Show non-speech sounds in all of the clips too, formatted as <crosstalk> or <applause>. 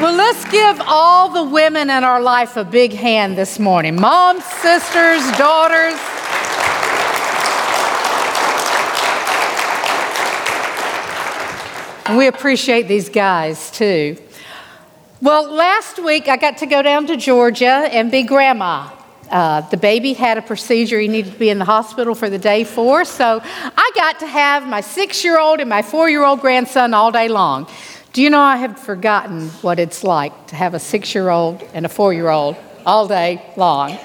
Well, let's give all the women in our life a big hand this morning moms, sisters, daughters. And we appreciate these guys too. Well, last week I got to go down to Georgia and be grandma. Uh, the baby had a procedure he needed to be in the hospital for the day for, so I got to have my six year old and my four year old grandson all day long. Do you know I have forgotten what it's like to have a six year old and a four year old all day long?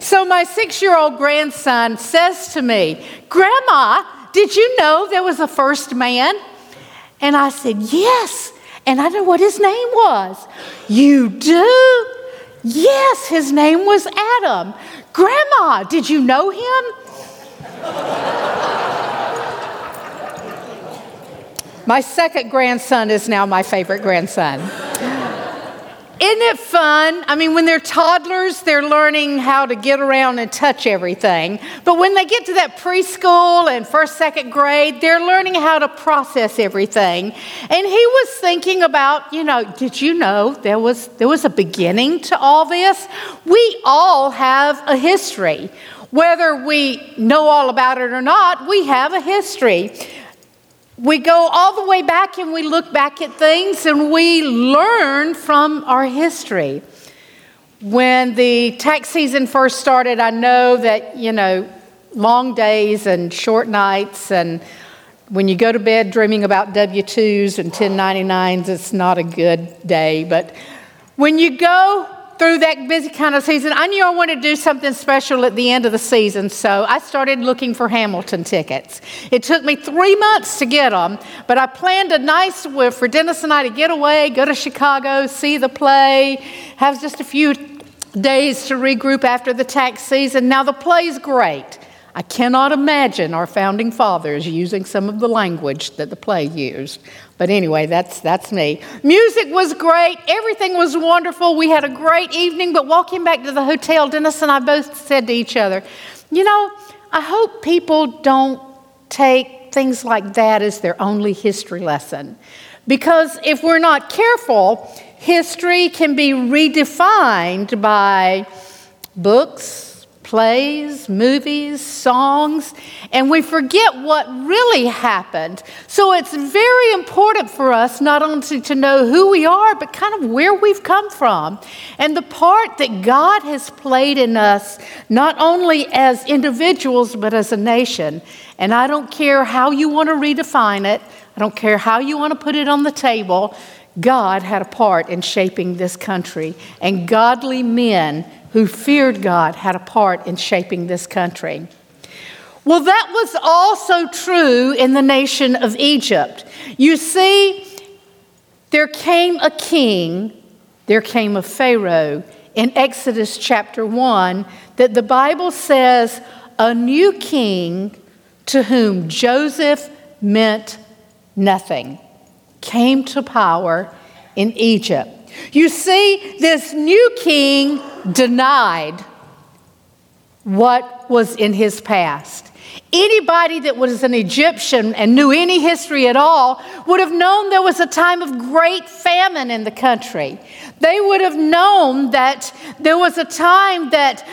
So my six year old grandson says to me, Grandma, did you know there was a first man? And I said, Yes. And I know what his name was. You do? Yes, his name was Adam. Grandma, did you know him? My second grandson is now my favorite grandson. Isn't it fun? I mean, when they're toddlers, they're learning how to get around and touch everything. But when they get to that preschool and first, second grade, they're learning how to process everything. And he was thinking about, you know, did you know there was, there was a beginning to all this? We all have a history. Whether we know all about it or not, we have a history we go all the way back and we look back at things and we learn from our history. When the tax season first started, I know that, you know, long days and short nights, and when you go to bed dreaming about W 2s and 1099s, it's not a good day. But when you go through that busy kind of season, I knew I wanted to do something special at the end of the season, so I started looking for Hamilton tickets. It took me three months to get them, but I planned a nice for Dennis and I to get away, go to Chicago, see the play, have just a few days to regroup after the tax season. Now, the play's great. I cannot imagine our founding fathers using some of the language that the play used. But anyway, that's, that's me. Music was great. Everything was wonderful. We had a great evening. But walking back to the hotel, Dennis and I both said to each other, You know, I hope people don't take things like that as their only history lesson. Because if we're not careful, history can be redefined by books, plays, movies, songs, and we forget what really happened. So it's very important for us not only to know who we are, but kind of where we've come from and the part that God has played in us, not only as individuals, but as a nation. And I don't care how you want to redefine it, I don't care how you want to put it on the table. God had a part in shaping this country, and godly men who feared God had a part in shaping this country. Well, that was also true in the nation of Egypt. You see, there came a king, there came a Pharaoh in Exodus chapter 1 that the Bible says a new king to whom Joseph meant nothing came to power in Egypt. You see, this new king denied what was in his past. Anybody that was an Egyptian and knew any history at all would have known there was a time of great famine in the country. They would have known that there was a time that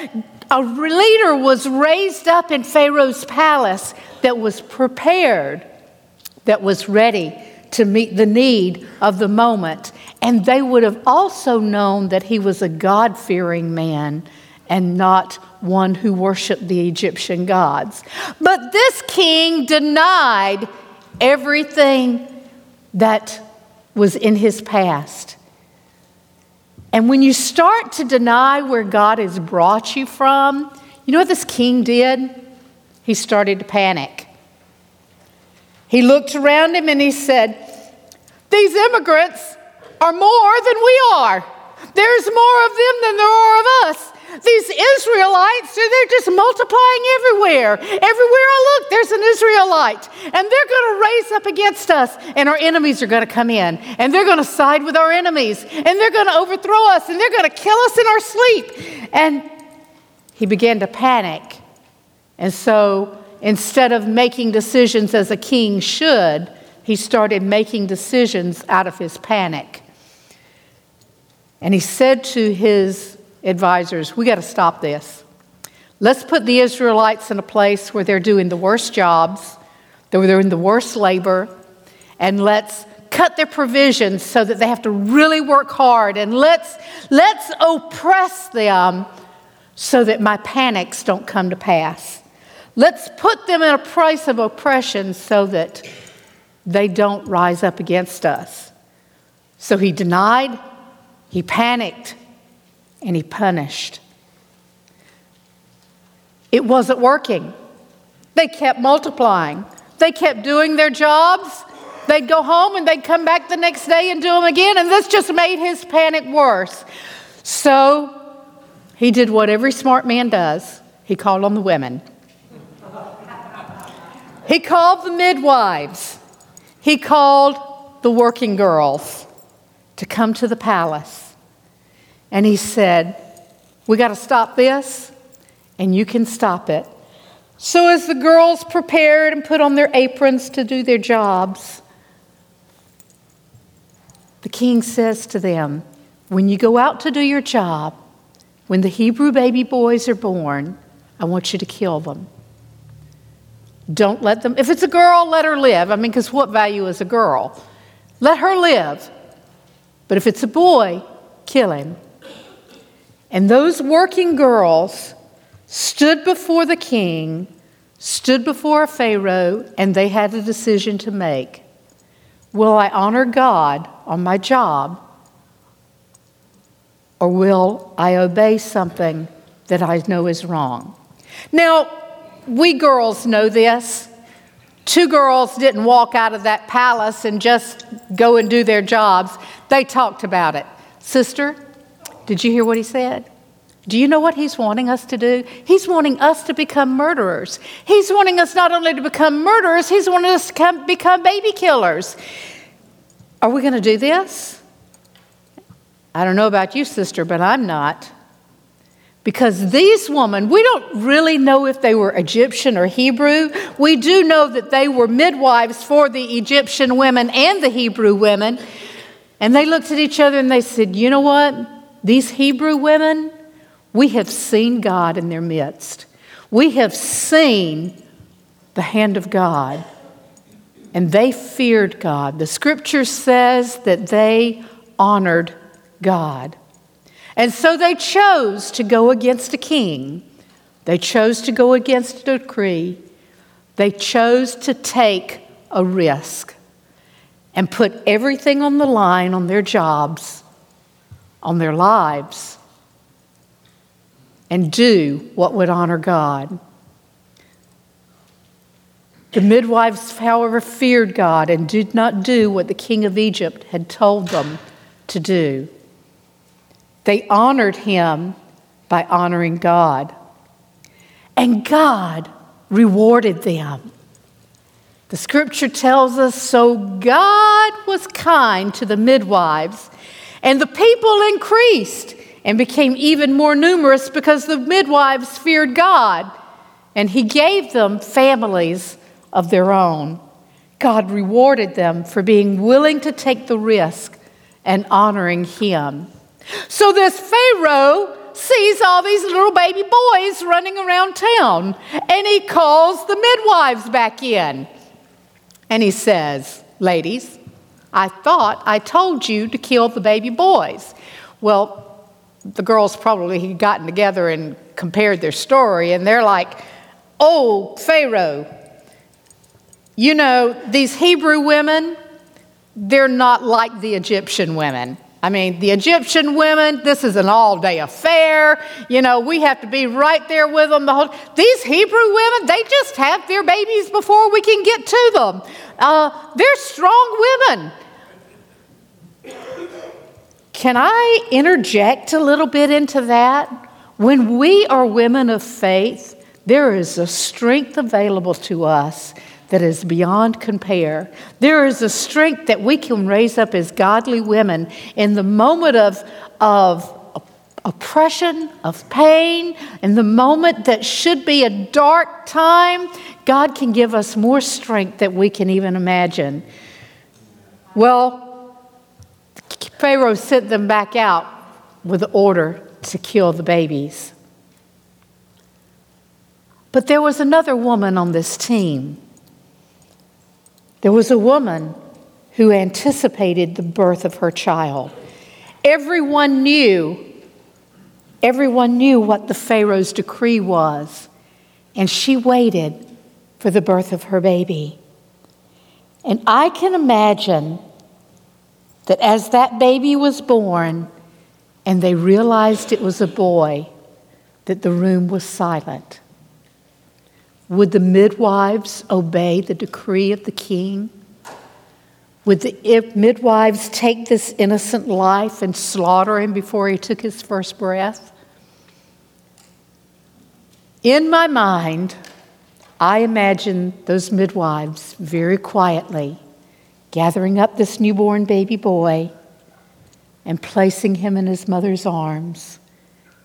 a leader was raised up in Pharaoh's palace that was prepared, that was ready to meet the need of the moment. And they would have also known that he was a God fearing man and not one who worshiped the Egyptian gods. But this king denied everything that was in his past. And when you start to deny where God has brought you from, you know what this king did? He started to panic. He looked around him and he said, These immigrants are more than we are. There's more of them than there are of us. These Israelites, they're just multiplying everywhere. Everywhere I look, there's an Israelite. And they're going to raise up against us, and our enemies are going to come in, and they're going to side with our enemies, and they're going to overthrow us, and they're going to kill us in our sleep. And he began to panic. And so instead of making decisions as a king should, he started making decisions out of his panic. And he said to his advisors, We got to stop this. Let's put the Israelites in a place where they're doing the worst jobs, where they're in the worst labor, and let's cut their provisions so that they have to really work hard, and let's, let's oppress them so that my panics don't come to pass. Let's put them in a place of oppression so that they don't rise up against us. So he denied, he panicked, and he punished. It wasn't working. They kept multiplying. They kept doing their jobs. They'd go home and they'd come back the next day and do them again, and this just made his panic worse. So he did what every smart man does he called on the women. He called the midwives. He called the working girls to come to the palace. And he said, We got to stop this and you can stop it. So, as the girls prepared and put on their aprons to do their jobs, the king says to them, When you go out to do your job, when the Hebrew baby boys are born, I want you to kill them. Don't let them, if it's a girl, let her live. I mean, because what value is a girl? Let her live. But if it's a boy, kill him. And those working girls stood before the king, stood before Pharaoh, and they had a decision to make. Will I honor God on my job, or will I obey something that I know is wrong? Now, we girls know this. Two girls didn't walk out of that palace and just go and do their jobs. They talked about it. Sister, did you hear what he said? Do you know what he's wanting us to do? He's wanting us to become murderers. He's wanting us not only to become murderers, he's wanting us to come, become baby killers. Are we going to do this? I don't know about you, sister, but I'm not. Because these women, we don't really know if they were Egyptian or Hebrew. We do know that they were midwives for the Egyptian women and the Hebrew women. And they looked at each other and they said, You know what? These Hebrew women, we have seen God in their midst. We have seen the hand of God. And they feared God. The scripture says that they honored God. And so they chose to go against a king. They chose to go against a decree. They chose to take a risk and put everything on the line on their jobs, on their lives and do what would honor God. The midwives, however, feared God and did not do what the king of Egypt had told them to do. They honored him by honoring God. And God rewarded them. The scripture tells us so God was kind to the midwives, and the people increased and became even more numerous because the midwives feared God and He gave them families of their own. God rewarded them for being willing to take the risk and honoring Him. So this Pharaoh sees all these little baby boys running around town and he calls the midwives back in. And he says, Ladies, I thought I told you to kill the baby boys. Well, the girls probably had gotten together and compared their story, and they're like, Oh, Pharaoh, you know, these Hebrew women, they're not like the Egyptian women. I mean, the Egyptian women, this is an all day affair. You know, we have to be right there with them the whole These Hebrew women, they just have their babies before we can get to them. Uh, they're strong women. Can I interject a little bit into that? When we are women of faith, there is a strength available to us that is beyond compare. There is a strength that we can raise up as godly women in the moment of, of oppression, of pain, in the moment that should be a dark time. God can give us more strength that we can even imagine. Well, Pharaoh sent them back out with the order to kill the babies. But there was another woman on this team. There was a woman who anticipated the birth of her child. Everyone knew, everyone knew what the Pharaoh's decree was, and she waited for the birth of her baby. And I can imagine that as that baby was born and they realized it was a boy, that the room was silent. Would the midwives obey the decree of the king? Would the midwives take this innocent life and slaughter him before he took his first breath? In my mind, I imagine those midwives very quietly gathering up this newborn baby boy and placing him in his mother's arms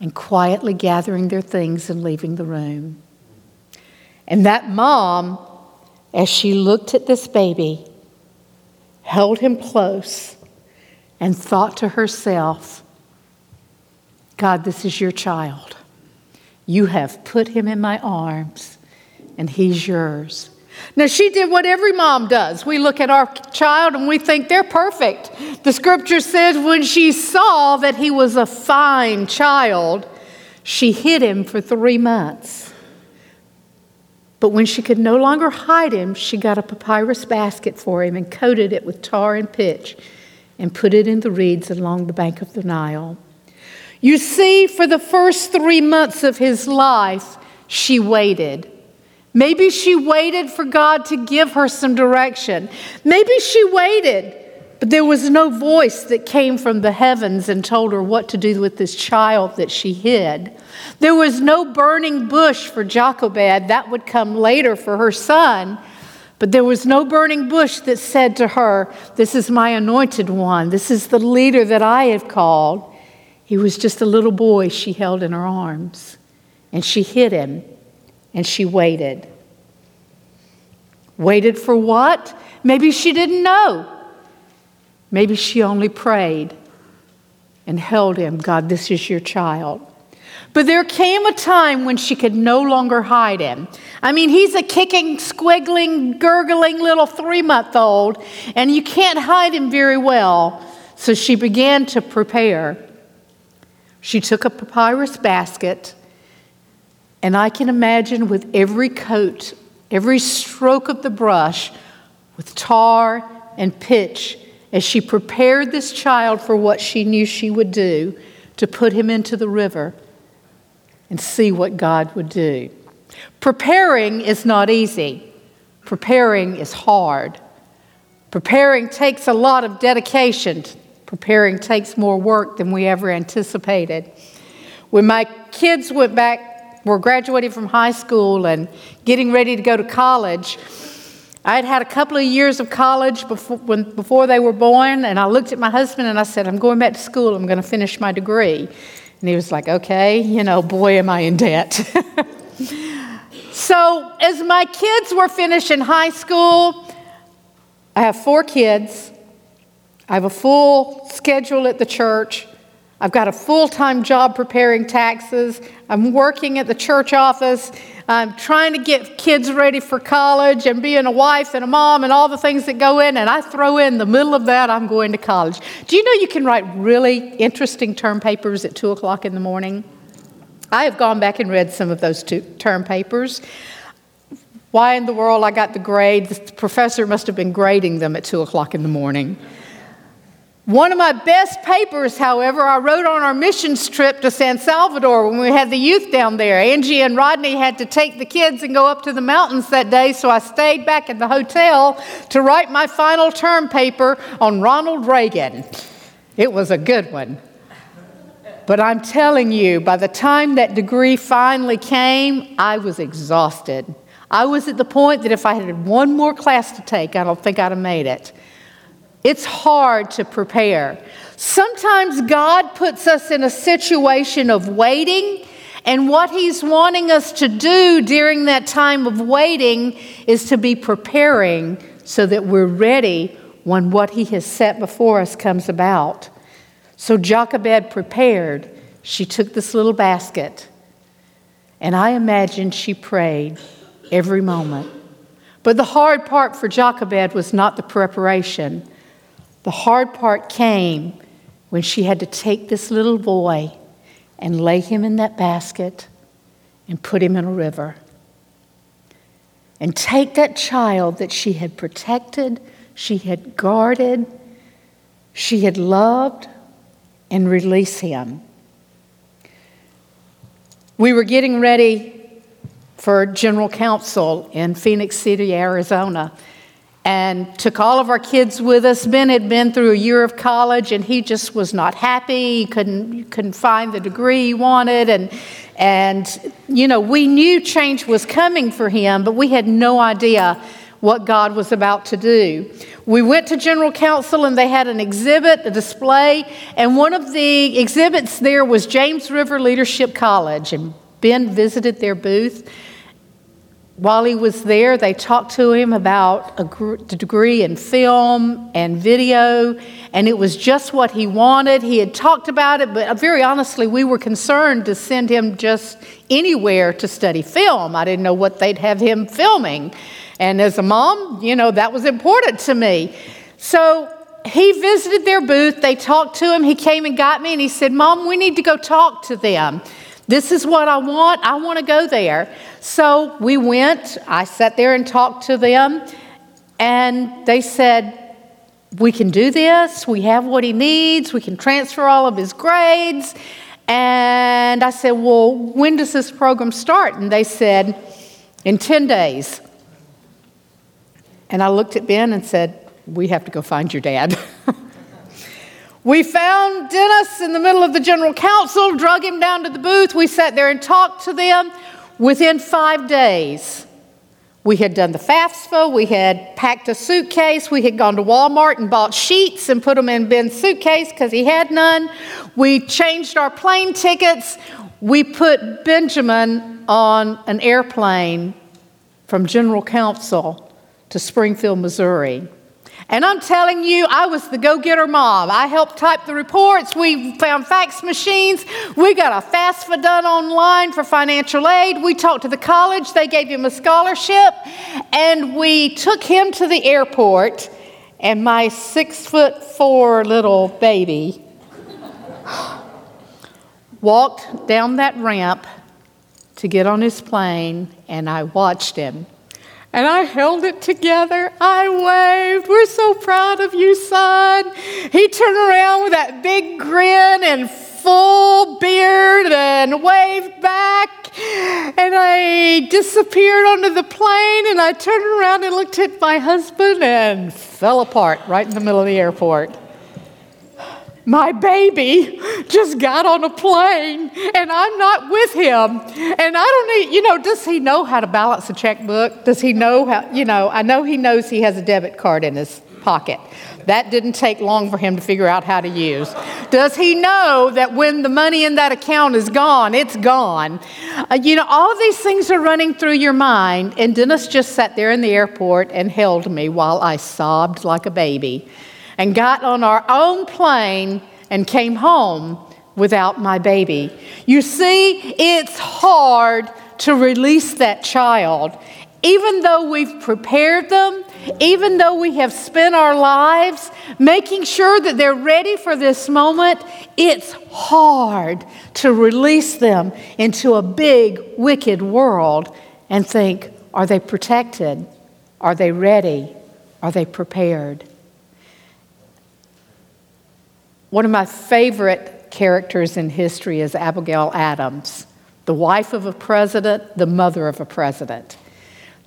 and quietly gathering their things and leaving the room. And that mom, as she looked at this baby, held him close and thought to herself, God, this is your child. You have put him in my arms, and he's yours. Now, she did what every mom does. We look at our child and we think they're perfect. The scripture says when she saw that he was a fine child, she hid him for three months. But when she could no longer hide him, she got a papyrus basket for him and coated it with tar and pitch and put it in the reeds along the bank of the Nile. You see, for the first three months of his life, she waited. Maybe she waited for God to give her some direction. Maybe she waited, but there was no voice that came from the heavens and told her what to do with this child that she hid. There was no burning bush for Jochebed. That would come later for her son. But there was no burning bush that said to her, This is my anointed one. This is the leader that I have called. He was just a little boy she held in her arms. And she hid him and she waited. Waited for what? Maybe she didn't know. Maybe she only prayed and held him God, this is your child. But there came a time when she could no longer hide him. I mean, he's a kicking, squiggling, gurgling little three month old, and you can't hide him very well. So she began to prepare. She took a papyrus basket and I can imagine with every coat, every stroke of the brush, with tar and pitch, as she prepared this child for what she knew she would do, to put him into the river and see what God would do. Preparing is not easy, preparing is hard. Preparing takes a lot of dedication. Preparing takes more work than we ever anticipated. When my kids went back were graduating from high school and getting ready to go to college. I had had a couple of years of college before, when, before they were born, and I looked at my husband and I said, I'm going back to school, I'm going to finish my degree. And he was like, okay, you know, boy, am I in debt. <laughs> so, as my kids were finishing high school, I have four kids. I have a full schedule at the church. I've got a full time job preparing taxes. I'm working at the church office. I'm trying to get kids ready for college and being a wife and a mom and all the things that go in. And I throw in the middle of that, I'm going to college. Do you know you can write really interesting term papers at 2 o'clock in the morning? I have gone back and read some of those term papers. Why in the world I got the grade? The professor must have been grading them at 2 o'clock in the morning. One of my best papers, however, I wrote on our missions trip to San Salvador when we had the youth down there. Angie and Rodney had to take the kids and go up to the mountains that day, so I stayed back at the hotel to write my final term paper on Ronald Reagan. It was a good one. But I'm telling you, by the time that degree finally came, I was exhausted. I was at the point that if I had one more class to take, I don't think I'd have made it. It's hard to prepare. Sometimes God puts us in a situation of waiting, and what He's wanting us to do during that time of waiting is to be preparing so that we're ready when what He has set before us comes about. So Jochebed prepared. She took this little basket, and I imagine she prayed every moment. But the hard part for Jochebed was not the preparation. The hard part came when she had to take this little boy and lay him in that basket and put him in a river. And take that child that she had protected, she had guarded, she had loved, and release him. We were getting ready for General Council in Phoenix City, Arizona, and took all of our kids with us. Ben had been through a year of college and he just was not happy. He couldn't, couldn't find the degree he wanted. And, and, you know, we knew change was coming for him, but we had no idea what God was about to do. We went to General Council and they had an exhibit, a display, and one of the exhibits there was James River Leadership College. And Ben visited their booth. While he was there, they talked to him about a degree in film and video, and it was just what he wanted. He had talked about it, but very honestly, we were concerned to send him just anywhere to study film. I didn't know what they'd have him filming. And as a mom, you know, that was important to me. So he visited their booth, they talked to him, he came and got me, and he said, Mom, we need to go talk to them. This is what I want. I want to go there. So we went. I sat there and talked to them, and they said, We can do this. We have what he needs. We can transfer all of his grades. And I said, Well, when does this program start? And they said, In 10 days. And I looked at Ben and said, We have to go find your dad. <laughs> We found Dennis in the middle of the general council, drug him down to the booth. We sat there and talked to them. Within five days, we had done the FAFSA, we had packed a suitcase, we had gone to Walmart and bought sheets and put them in Ben's suitcase because he had none. We changed our plane tickets. We put Benjamin on an airplane from General Council to Springfield, Missouri. And I'm telling you, I was the go getter mom. I helped type the reports. We found fax machines. We got a FAFSA done online for financial aid. We talked to the college. They gave him a scholarship. And we took him to the airport. And my six foot four little baby walked down that ramp to get on his plane. And I watched him and I held it together. I waved. We're so proud of you, son. He turned around with that big grin and full beard and waved back. And I disappeared onto the plane and I turned around and looked at my husband and fell apart right in the middle of the airport my baby just got on a plane and I'm not with him. And I don't need, you know, does he know how to balance a checkbook? Does he know how, you know, I know he knows he has a debit card in his pocket. That didn't take long for him to figure out how to use. Does he know that when the money in that account is gone, it's gone? Uh, you know, all these things are running through your mind. And Dennis just sat there in the airport and held me while I sobbed like a baby and got on our own plane and came home without my baby. You see, it's hard to release that child. Even though we've prepared them, even though we have spent our lives making sure that they're ready for this moment, it's hard to release them into a big, wicked world and think, are they protected? Are they ready? Are they prepared? One of my favorite characters in history is Abigail Adams, the wife of a president, the mother of a president.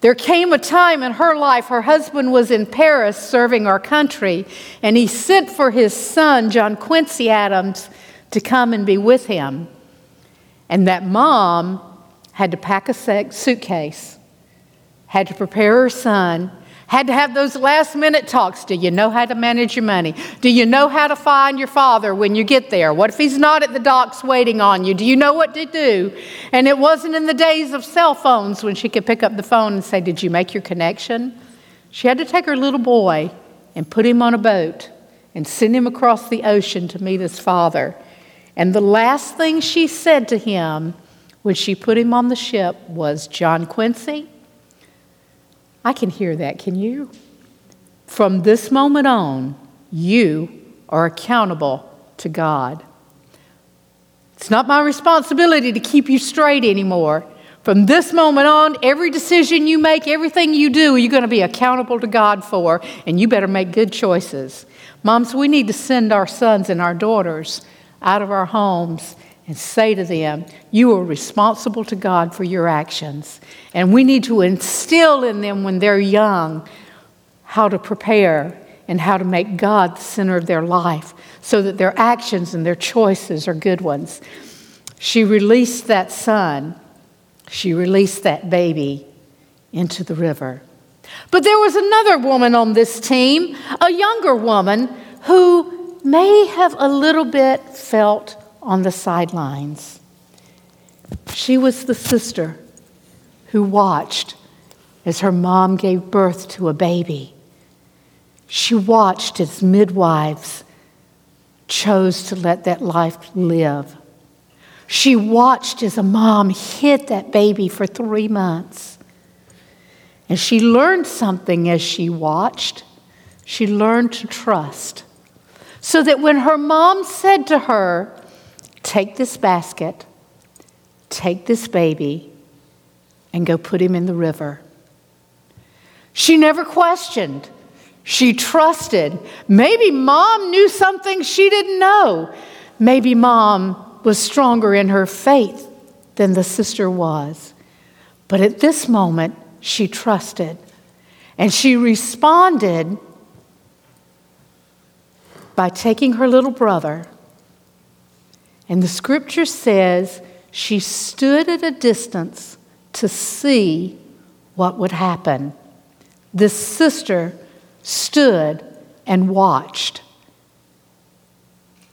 There came a time in her life, her husband was in Paris serving our country, and he sent for his son, John Quincy Adams, to come and be with him. And that mom had to pack a suitcase, had to prepare her son, had to have those last minute talks. Do you know how to manage your money? Do you know how to find your father when you get there? What if he's not at the docks waiting on you? Do you know what to do? And it wasn't in the days of cell phones when she could pick up the phone and say, Did you make your connection? She had to take her little boy and put him on a boat and send him across the ocean to meet his father. And the last thing she said to him when she put him on the ship was, John Quincy, I can hear that, can you? From this moment on, you are accountable to God. It's not my responsibility to keep you straight anymore. From this moment on, every decision you make, everything you do, you're going to be accountable to God for, and you better make good choices. Moms, we need to send our sons and our daughters out of our homes and say to them, You are responsible to God for your actions. And we need to instill in them when they're young how to prepare and how to make God the center of their life so that their actions and their choices are good ones. She released that son, she released that baby into the river. But there was another woman on this team, a younger woman, who may have a little bit felt on the sidelines. She was the sister who watched as her mom gave birth to a baby. She watched as midwives chose to let that life live. She watched as a mom hid that baby for three months. And she learned something as she watched. She learned to trust. So that when her mom said to her, Take this basket, take this baby, and go put him in the river, she never questioned. She trusted. Maybe mom knew something she didn't know. Maybe mom was stronger in her faith than the sister was. But at this moment, she trusted. And she responded by taking her little brother. And the scripture says she stood at a distance to see what would happen. This sister stood and watched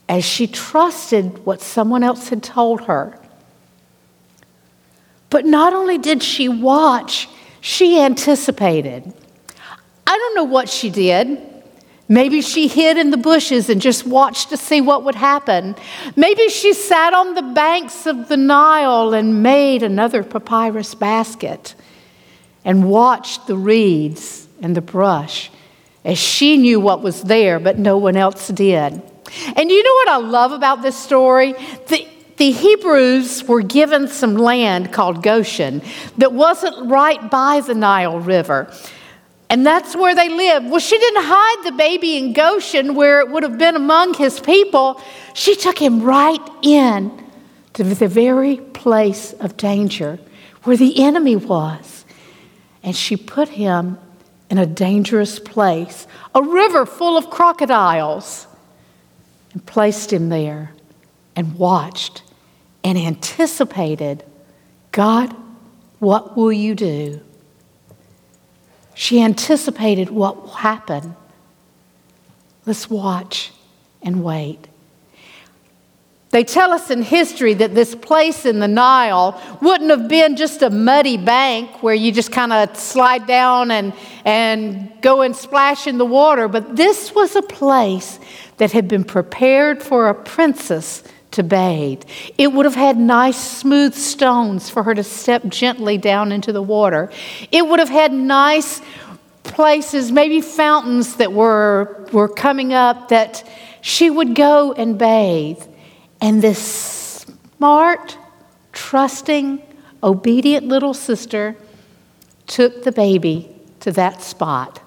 as she trusted what someone else had told her. But not only did she watch, she anticipated. I don't know what she did. Maybe she hid in the bushes and just watched to see what would happen. Maybe she sat on the banks of the Nile and made another papyrus basket and watched the reeds and the brush as she knew what was there, but no one else did. And you know what I love about this story? The, the Hebrews were given some land called Goshen that wasn't right by the Nile River. And that's where they lived. Well, she didn't hide the baby in Goshen where it would have been among his people. She took him right in to the very place of danger where the enemy was. And she put him in a dangerous place, a river full of crocodiles, and placed him there and watched and anticipated God, what will you do? She anticipated what will happen. Let's watch and wait. They tell us in history that this place in the Nile wouldn't have been just a muddy bank where you just kind of slide down and, and go and splash in the water, but this was a place that had been prepared for a princess to bathe. It would have had nice, smooth stones for her to step gently down into the water. It would have had nice places, maybe fountains that were, were coming up that she would go and bathe. And this smart, trusting, obedient little sister took the baby to that spot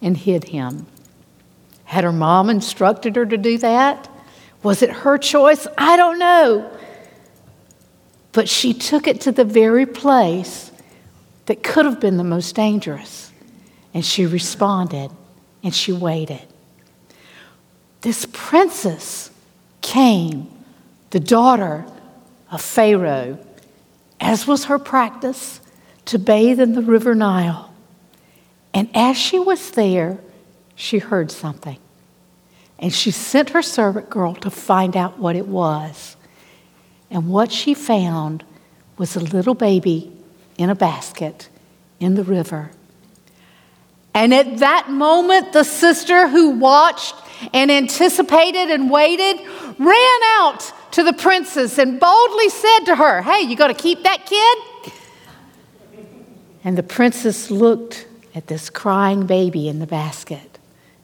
and hid him. Had her mom instructed her to do that? Was it her choice? I don't know. But she took it to the very place that could have been the most dangerous. And she responded and she waited. This princess came, the daughter of Pharaoh, as was her practice, to bathe in the river Nile. And as she was there, she heard something. And she sent her servant girl to find out what it was. And what she found was a little baby in a basket in the river. And at that moment, the sister who watched and anticipated and waited, ran out to the princess and boldly said to her, Hey, you going to keep that kid? And the princess looked at this crying baby in the basket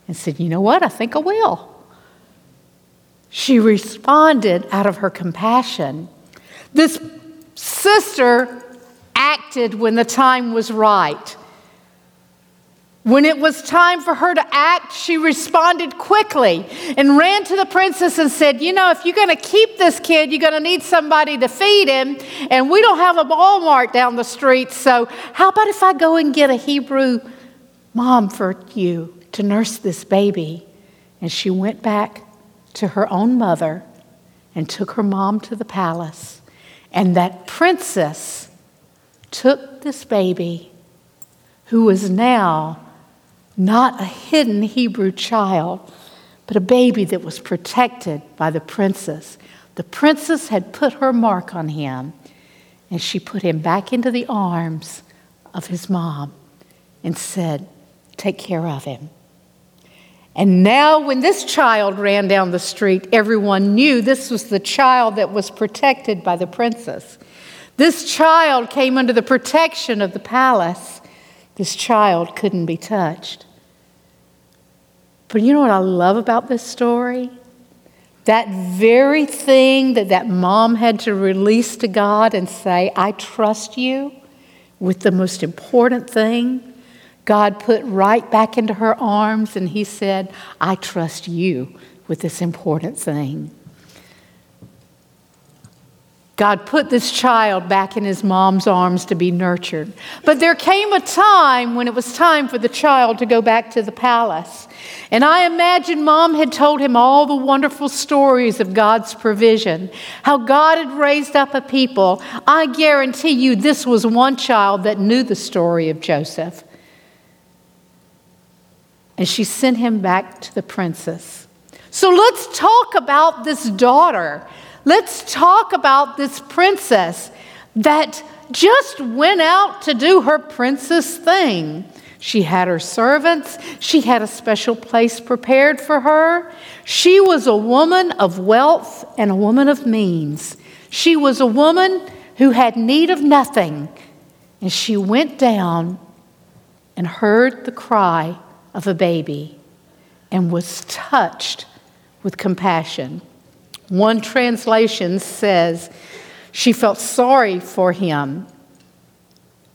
and said, You know what? I think I will. She responded out of her compassion. This sister acted when the time was right. When it was time for her to act, she responded quickly and ran to the princess and said, You know, if you're going to keep this kid, you're going to need somebody to feed him. And we don't have a Walmart down the street. So, how about if I go and get a Hebrew mom for you to nurse this baby? And she went back to her own mother and took her mom to the palace. And that princess took this baby, who was now not a hidden Hebrew child, but a baby that was protected by the princess. The princess had put her mark on him, and she put him back into the arms of his mom and said, Take care of him. And now, when this child ran down the street, everyone knew this was the child that was protected by the princess. This child came under the protection of the palace. This child couldn't be touched. But you know what I love about this story? That very thing that that mom had to release to God and say, I trust you with the most important thing, God put right back into her arms and He said, I trust you with this important thing. God put this child back in his mom's arms to be nurtured. But there came a time when it was time for the child to go back to the palace. And I imagine mom had told him all the wonderful stories of God's provision, how God had raised up a people. I guarantee you this was one child that knew the story of Joseph. And she sent him back to the princess. So let's talk about this daughter Let's talk about this princess that just went out to do her princess thing. She had her servants. She had a special place prepared for her. She was a woman of wealth and a woman of means. She was a woman who had need of nothing. And she went down and heard the cry of a baby and was touched with compassion. One translation says she felt sorry for him.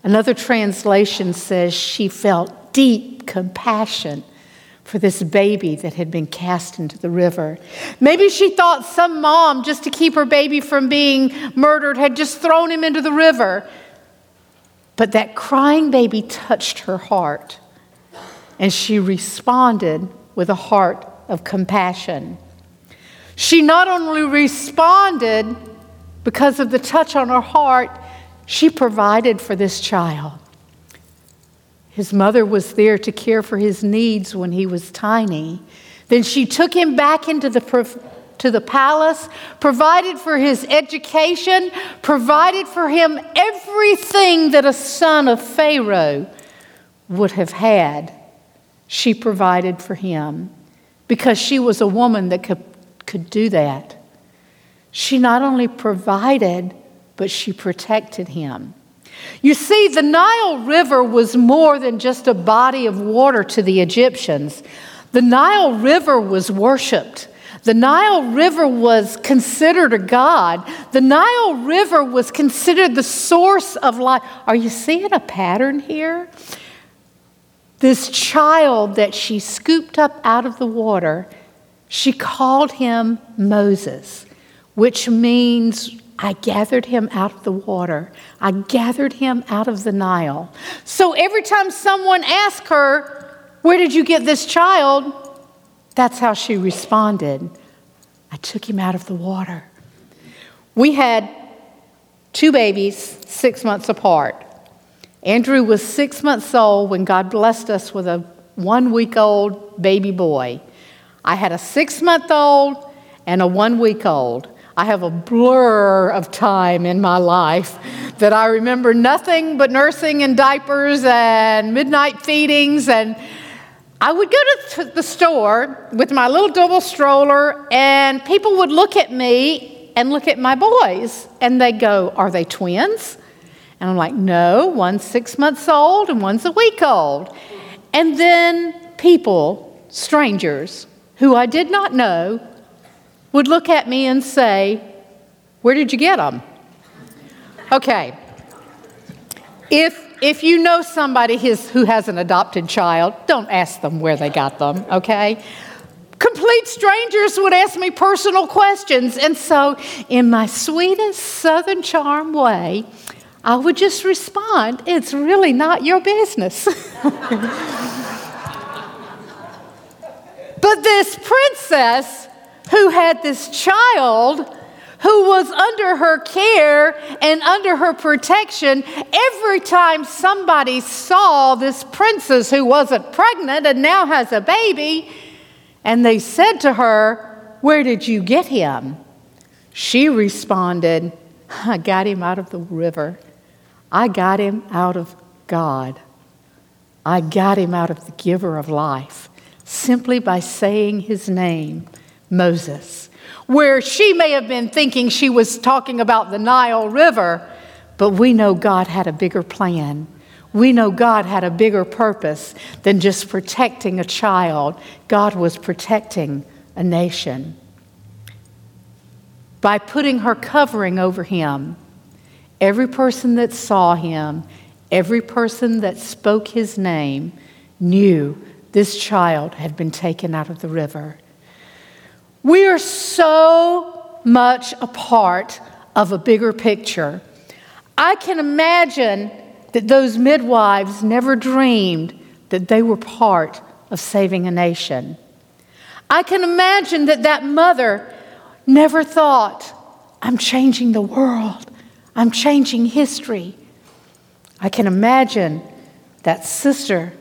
Another translation says she felt deep compassion for this baby that had been cast into the river. Maybe she thought some mom, just to keep her baby from being murdered, had just thrown him into the river. But that crying baby touched her heart, and she responded with a heart of compassion. She not only responded because of the touch on her heart, she provided for this child. His mother was there to care for his needs when he was tiny. Then she took him back into the, to the palace, provided for his education, provided for him everything that a son of Pharaoh would have had. She provided for him because she was a woman that could could do that. She not only provided, but she protected him. You see, the Nile River was more than just a body of water to the Egyptians. The Nile River was worshiped. The Nile River was considered a god. The Nile River was considered the source of life. Are you seeing a pattern here? This child that she scooped up out of the water she called him Moses, which means I gathered him out of the water. I gathered him out of the Nile. So every time someone asked her, Where did you get this child? That's how she responded. I took him out of the water. We had two babies six months apart. Andrew was six months old when God blessed us with a one week old baby boy. I had a six month old and a one week old. I have a blur of time in my life that I remember nothing but nursing and diapers and midnight feedings. And I would go to the store with my little double stroller, and people would look at me and look at my boys, and they go, Are they twins? And I'm like, No, one's six months old and one's a week old. And then people, strangers, who I did not know, would look at me and say, Where did you get them? Okay. If if you know somebody his, who has an adopted child, don't ask them where they got them, okay? Complete strangers would ask me personal questions. And so, in my sweetest Southern charm way, I would just respond, It's really not your business. <laughs> but this princess who had this child who was under her care and under her protection, every time somebody saw this princess who wasn't pregnant and now has a baby, and they said to her, Where did you get him? She responded, I got him out of the river. I got him out of God. I got him out of the giver of life simply by saying his name, Moses where she may have been thinking she was talking about the Nile River, but we know God had a bigger plan. We know God had a bigger purpose than just protecting a child. God was protecting a nation. By putting her covering over him, every person that saw him, every person that spoke his name, knew this child had been taken out of the river. We are so much a part of a bigger picture. I can imagine that those midwives never dreamed that they were part of saving a nation. I can imagine that that mother never thought, I'm changing the world, I'm changing history. I can imagine that sister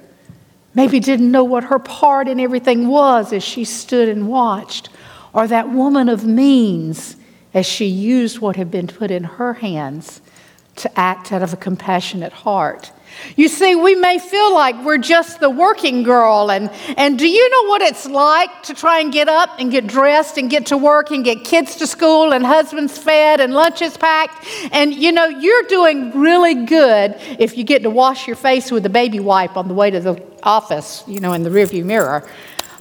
maybe didn't know what her part in everything was as she stood and watched or that woman of means as she used what had been put in her hands to act out of a compassionate heart. You see, we may feel like we're just the working girl, and, and do you know what it's like to try and get up and get dressed and get to work and get kids to school and husbands fed and lunches packed? And you know, you're doing really good if you get to wash your face with a baby wipe on the way to the office, you know, in the rearview mirror.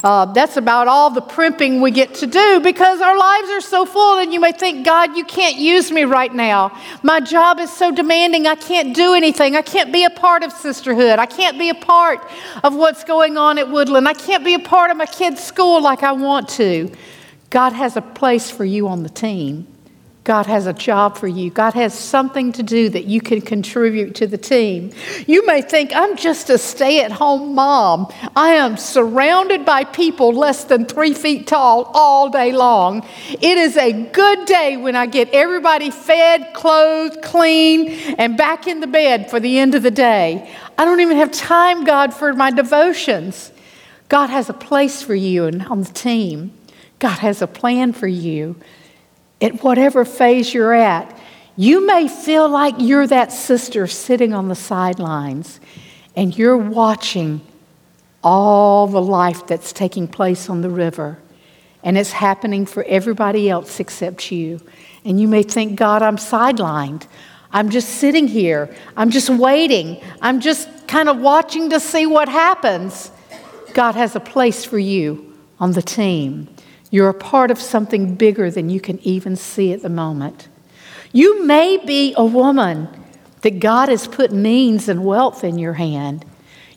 Uh, that's about all the primping we get to do because our lives are so full, and you may think, God, you can't use me right now. My job is so demanding, I can't do anything. I can't be a part of sisterhood. I can't be a part of what's going on at Woodland. I can't be a part of my kids' school like I want to. God has a place for you on the team. God has a job for you. God has something to do that you can contribute to the team. You may think, I'm just a stay at home mom. I am surrounded by people less than three feet tall all day long. It is a good day when I get everybody fed, clothed, clean, and back in the bed for the end of the day. I don't even have time, God, for my devotions. God has a place for you and on the team. God has a plan for you at whatever phase you're at, you may feel like you're that sister sitting on the sidelines and you're watching all the life that's taking place on the river. And it's happening for everybody else except you. And you may think, God, I'm sidelined. I'm just sitting here. I'm just waiting. I'm just kind of watching to see what happens. God has a place for you on the team. You're a part of something bigger than you can even see at the moment. You may be a woman that God has put means and wealth in your hand.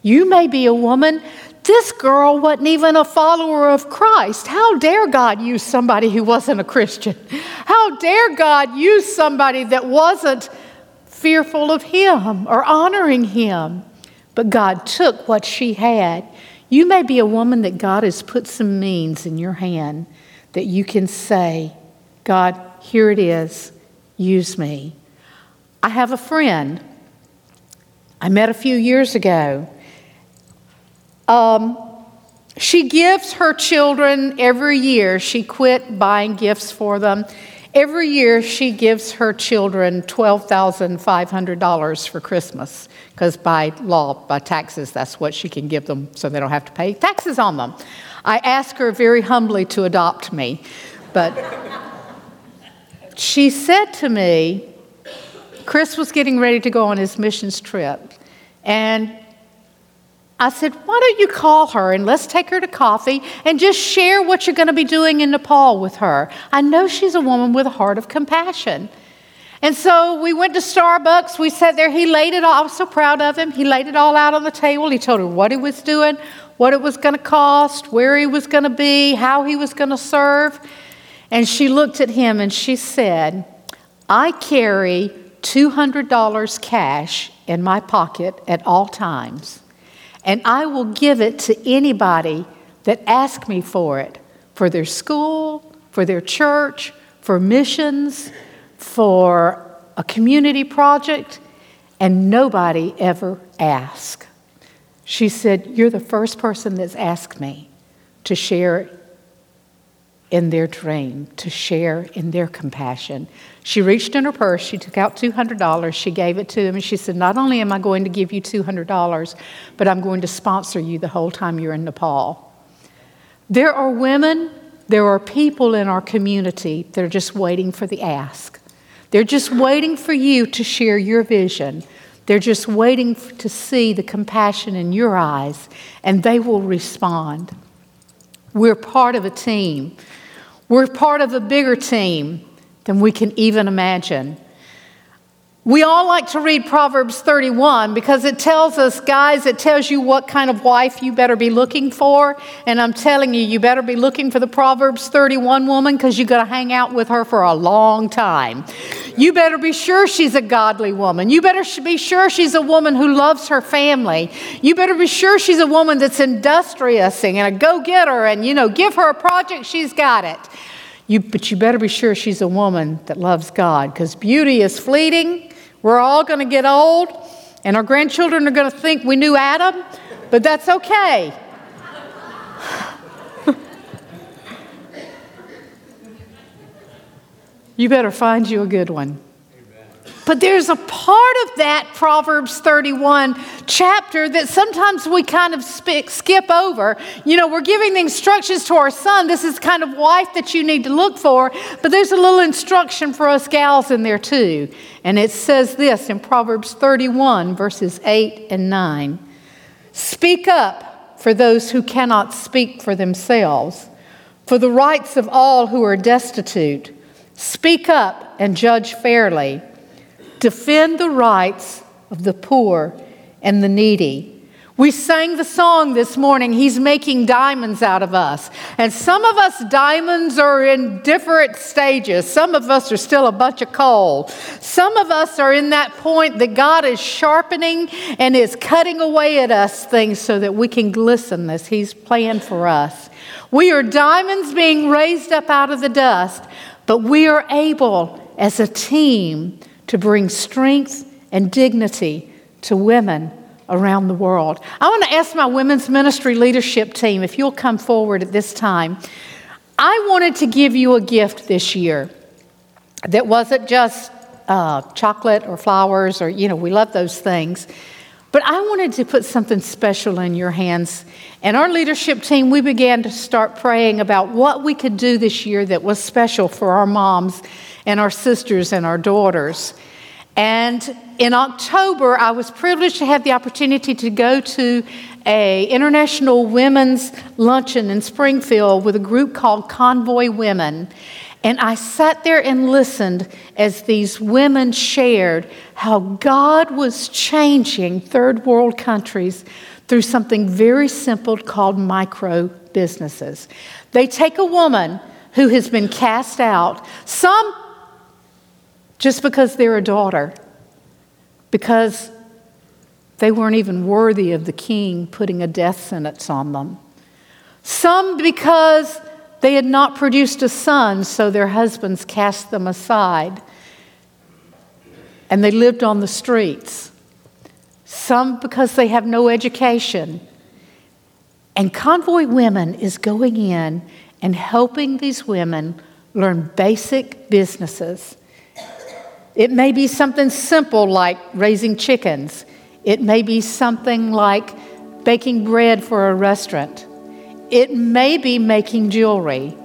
You may be a woman, this girl wasn't even a follower of Christ. How dare God use somebody who wasn't a Christian? How dare God use somebody that wasn't fearful of Him or honoring Him? But God took what she had you may be a woman that God has put some means in your hand that you can say, God, here it is, use me. I have a friend I met a few years ago. Um, she gives her children every year, she quit buying gifts for them. Every year, she gives her children $12,500 for Christmas because by law, by taxes, that's what she can give them so they don't have to pay taxes on them. I asked her very humbly to adopt me, but she said to me, Chris was getting ready to go on his missions trip, and I said, Why don't you call her and let's take her to coffee and just share what you're going to be doing in Nepal with her? I know she's a woman with a heart of compassion. And so we went to Starbucks. We sat there. He laid it all. I was so proud of him. He laid it all out on the table. He told her what he was doing, what it was going to cost, where he was going to be, how he was going to serve. And she looked at him and she said, I carry $200 cash in my pocket at all times and I will give it to anybody that asks me for it for their school, for their church, for missions, for a community project, and nobody ever asked. She said, You're the first person that's asked me to share in their dream, to share in their compassion. She reached in her purse, she took out $200, she gave it to him, and she said, Not only am I going to give you $200, but I'm going to sponsor you the whole time you're in Nepal. There are women, there are people in our community that are just waiting for the ask. They're just waiting for you to share your vision. They're just waiting to see the compassion in your eyes, and they will respond. We're part of a team. We're part of a bigger team than we can even imagine. We all like to read Proverbs 31 because it tells us, guys, it tells you what kind of wife you better be looking for. And I'm telling you, you better be looking for the Proverbs 31 woman because you're going to hang out with her for a long time. You better be sure she's a godly woman. You better be sure she's a woman who loves her family. You better be sure she's a woman that's industrious and a go getter and, you know, give her a project, she's got it. You, but you better be sure she's a woman that loves God because beauty is fleeting we're all going to get old, and our grandchildren are going to think we knew Adam, but that's okay. <laughs> you better find you a good one. But there's a part of that Proverbs 31 chapter that sometimes we kind of skip over. You know, we're giving the instructions to our son. This is kind of wife that you need to look for. But there's a little instruction for us gals in there too. And it says this in Proverbs 31, verses 8 and 9 Speak up for those who cannot speak for themselves, for the rights of all who are destitute. Speak up and judge fairly defend the rights of the poor and the needy. We sang the song this morning, He's Making Diamonds Out of Us. And some of us diamonds are in different stages. Some of us are still a bunch of coal. Some of us are in that point that God is sharpening and is cutting away at us things so that we can glisten as He's planned for us. We are diamonds being raised up out of the dust, but we are able as a team to bring strength and dignity to women around the world. I want to ask my women's ministry leadership team if you'll come forward at this time. I wanted to give you a gift this year that wasn't just uh, chocolate or flowers or, you know, we love those things. But I wanted to put something special in your hands. And our leadership team, we began to start praying about what we could do this year that was special for our moms and our sisters and our daughters. And in October, I was privileged to have the opportunity to go to a international women's luncheon in Springfield with a group called Convoy Women. And I sat there and listened as these women shared how God was changing third world countries through something very simple called micro businesses. They take a woman who has been cast out, some just because they're a daughter, because they weren't even worthy of the king putting a death sentence on them. Some because they had not produced a son, so their husbands cast them aside and they lived on the streets. Some because they have no education. And Convoy Women is going in and helping these women learn basic businesses. It may be something simple like raising chickens. It may be something like baking bread for a restaurant. It may be making jewelry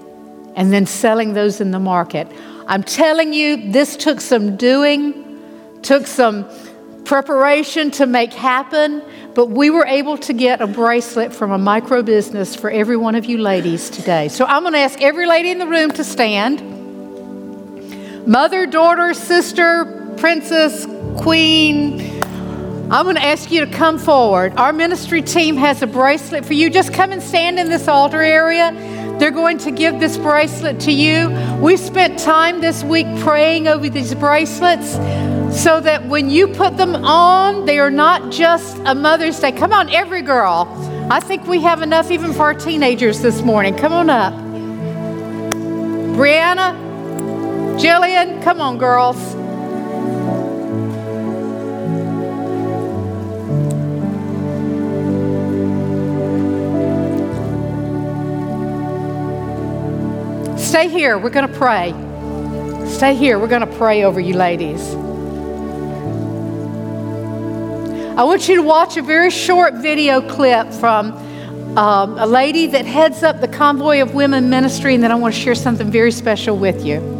and then selling those in the market. I'm telling you, this took some doing, took some preparation to make happen, but we were able to get a bracelet from a micro business for every one of you ladies today. So I'm going to ask every lady in the room to stand. Mother, daughter, sister, princess, queen, I'm going to ask you to come forward. Our ministry team has a bracelet for you. Just come and stand in this altar area. They're going to give this bracelet to you. We spent time this week praying over these bracelets so that when you put them on, they are not just a Mother's Day. Come on, every girl. I think we have enough even for our teenagers this morning. Come on up. Brianna, Jillian, come on, girls. Stay here. We're going to pray. Stay here. We're going to pray over you, ladies. I want you to watch a very short video clip from um, a lady that heads up the Convoy of Women Ministry, and then I want to share something very special with you.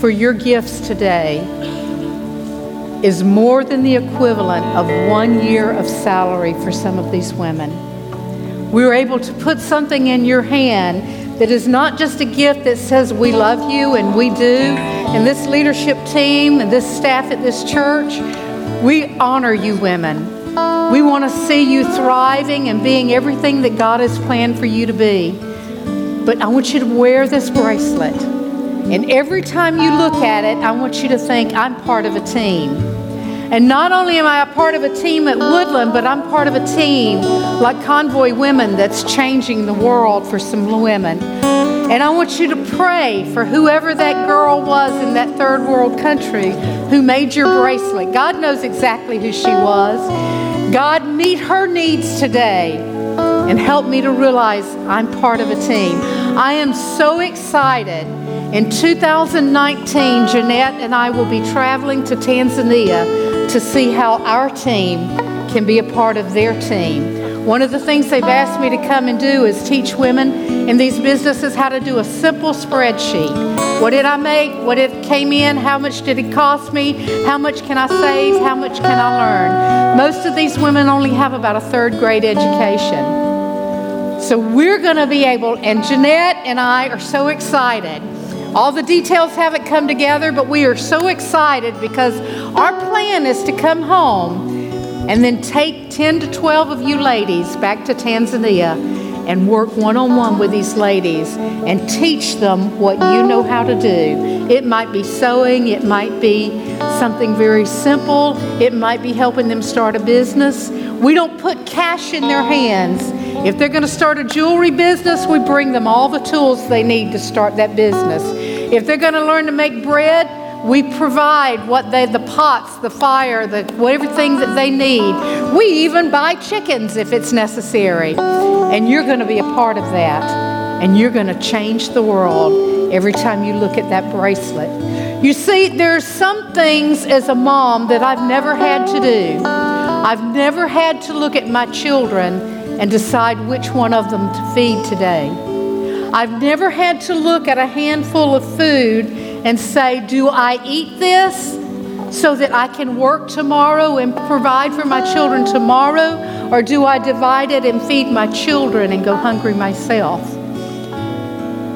for your gifts today is more than the equivalent of one year of salary for some of these women. We were able to put something in your hand that is not just a gift that says we love you and we do, and this leadership team and this staff at this church, we honor you women. We want to see you thriving and being everything that God has planned for you to be. But I want you to wear this bracelet. And every time you look at it, I want you to think, I'm part of a team. And not only am I a part of a team at Woodland, but I'm part of a team like Convoy Women that's changing the world for some women. And I want you to pray for whoever that girl was in that third world country who made your bracelet. God knows exactly who she was. God, meet her needs today and help me to realize I'm part of a team. I am so excited. In 2019, Jeanette and I will be traveling to Tanzania to see how our team can be a part of their team. One of the things they've asked me to come and do is teach women in these businesses how to do a simple spreadsheet. What did I make? What it came in? How much did it cost me? How much can I save? How much can I learn? Most of these women only have about a third grade education. So we're going to be able, and Jeanette and I are so excited. All the details haven't come together, but we are so excited because our plan is to come home and then take 10 to 12 of you ladies back to Tanzania and work one on one with these ladies and teach them what you know how to do. It might be sewing, it might be something very simple, it might be helping them start a business. We don't put cash in their hands. If they're going to start a jewelry business, we bring them all the tools they need to start that business. If they're going to learn to make bread, we provide what they, the pots, the fire, the everything that they need. We even buy chickens if it's necessary. And you're going to be a part of that. And you're going to change the world every time you look at that bracelet. You see, there's some things as a mom that I've never had to do. I've never had to look at my children and decide which one of them to feed today. I've never had to look at a handful of food and say, Do I eat this so that I can work tomorrow and provide for my children tomorrow? Or do I divide it and feed my children and go hungry myself?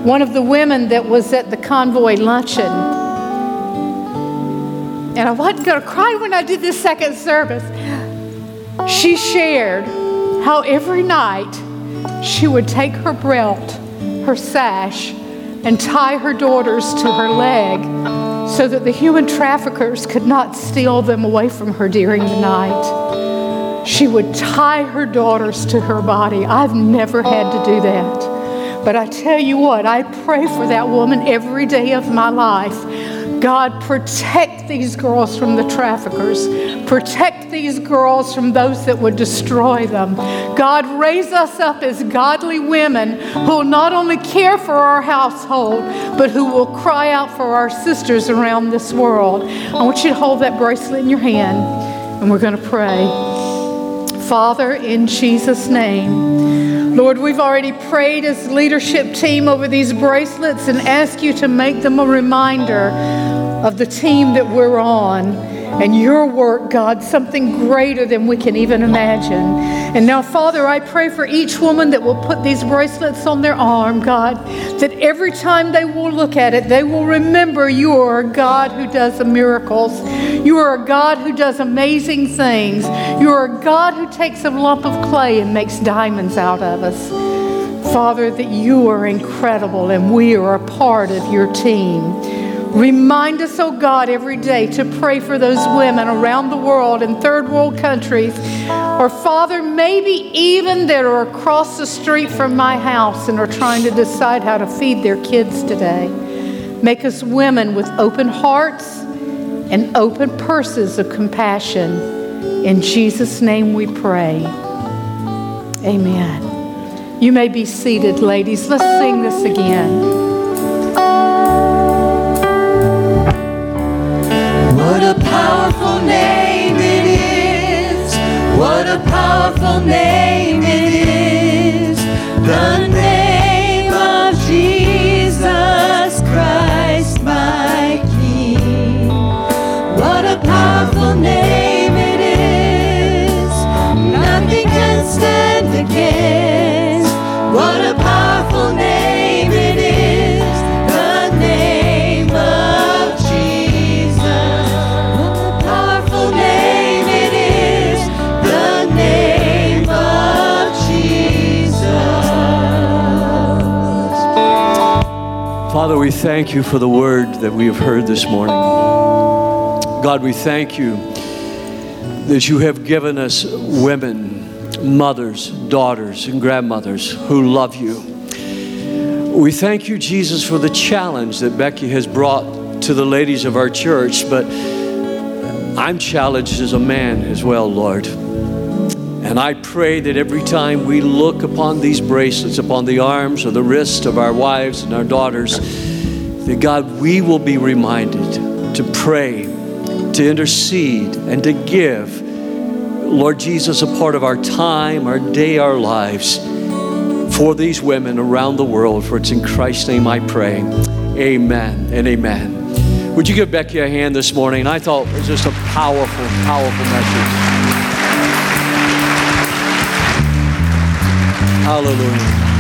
One of the women that was at the convoy luncheon, and I wasn't going to cry when I did this second service, she shared how every night she would take her belt, her sash, and tie her daughters to her leg so that the human traffickers could not steal them away from her during the night. She would tie her daughters to her body. I've never had to do that. But I tell you what, I pray for that woman every day of my life God, protect these girls from the traffickers. Protect these girls from those that would destroy them. God, raise us up as godly women who will not only care for our household, but who will cry out for our sisters around this world. I want you to hold that bracelet in your hand, and we're going to pray. Father, in Jesus' name, Lord, we've already prayed as leadership team over these bracelets and ask you to make them a reminder of the team that we're on and your work, God, something greater than we can even imagine. And now, Father, I pray for each woman that will put these bracelets on their arm, God, that every time they will look at it, they will remember you are a God who does the miracles. You are a God who does amazing things. You are a God who takes a lump of clay and makes diamonds out of us. Father, that you are incredible and we are a part of your team. Remind us, oh God, every day to pray for those women around the world in third world countries, or Father, maybe even that are across the street from my house and are trying to decide how to feed their kids today. Make us women with open hearts and open purses of compassion. In Jesus' name we pray. Amen. You may be seated, ladies. Let's sing this again. What a powerful name it is. What a powerful name it is. The name of Jesus Christ, my King. What a powerful name we thank you for the word that we have heard this morning. God, we thank you that you have given us women, mothers, daughters, and grandmothers who love you. We thank you, Jesus, for the challenge that Becky has brought to the ladies of our church, but I'm challenged as a man as well, Lord. And I pray that every time we look upon these bracelets, upon the arms or the wrists of our wives and our daughters, that God, we will be reminded to pray, to intercede, and to give, Lord Jesus, a part of our time, our day, our lives for these women around the world. For it's in Christ's name I pray. Amen and amen. Would you give Becky a hand this morning? I thought it was just a powerful, powerful message. Hallelujah.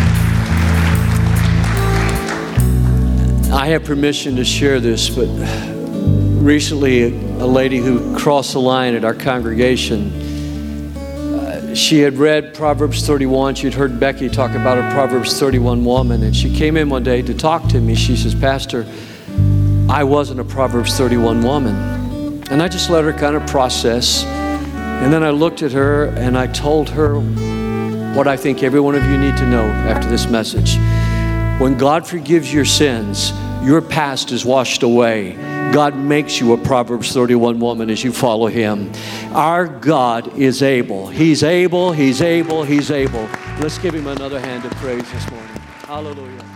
I have permission to share this, but recently a lady who crossed the line at our congregation, uh, she had read Proverbs 31. She'd heard Becky talk about a Proverbs 31 woman, and she came in one day to talk to me. She says, Pastor, I wasn't a Proverbs 31 woman. And I just let her kind of process. And then I looked at her and I told her what I think every one of you need to know after this message. When God forgives your sins, Your past is washed away. God makes you a Proverbs 31 woman as you follow Him. Our God is able. He's able, He's able, He's able. Let's give Him another hand of praise this morning. Hallelujah.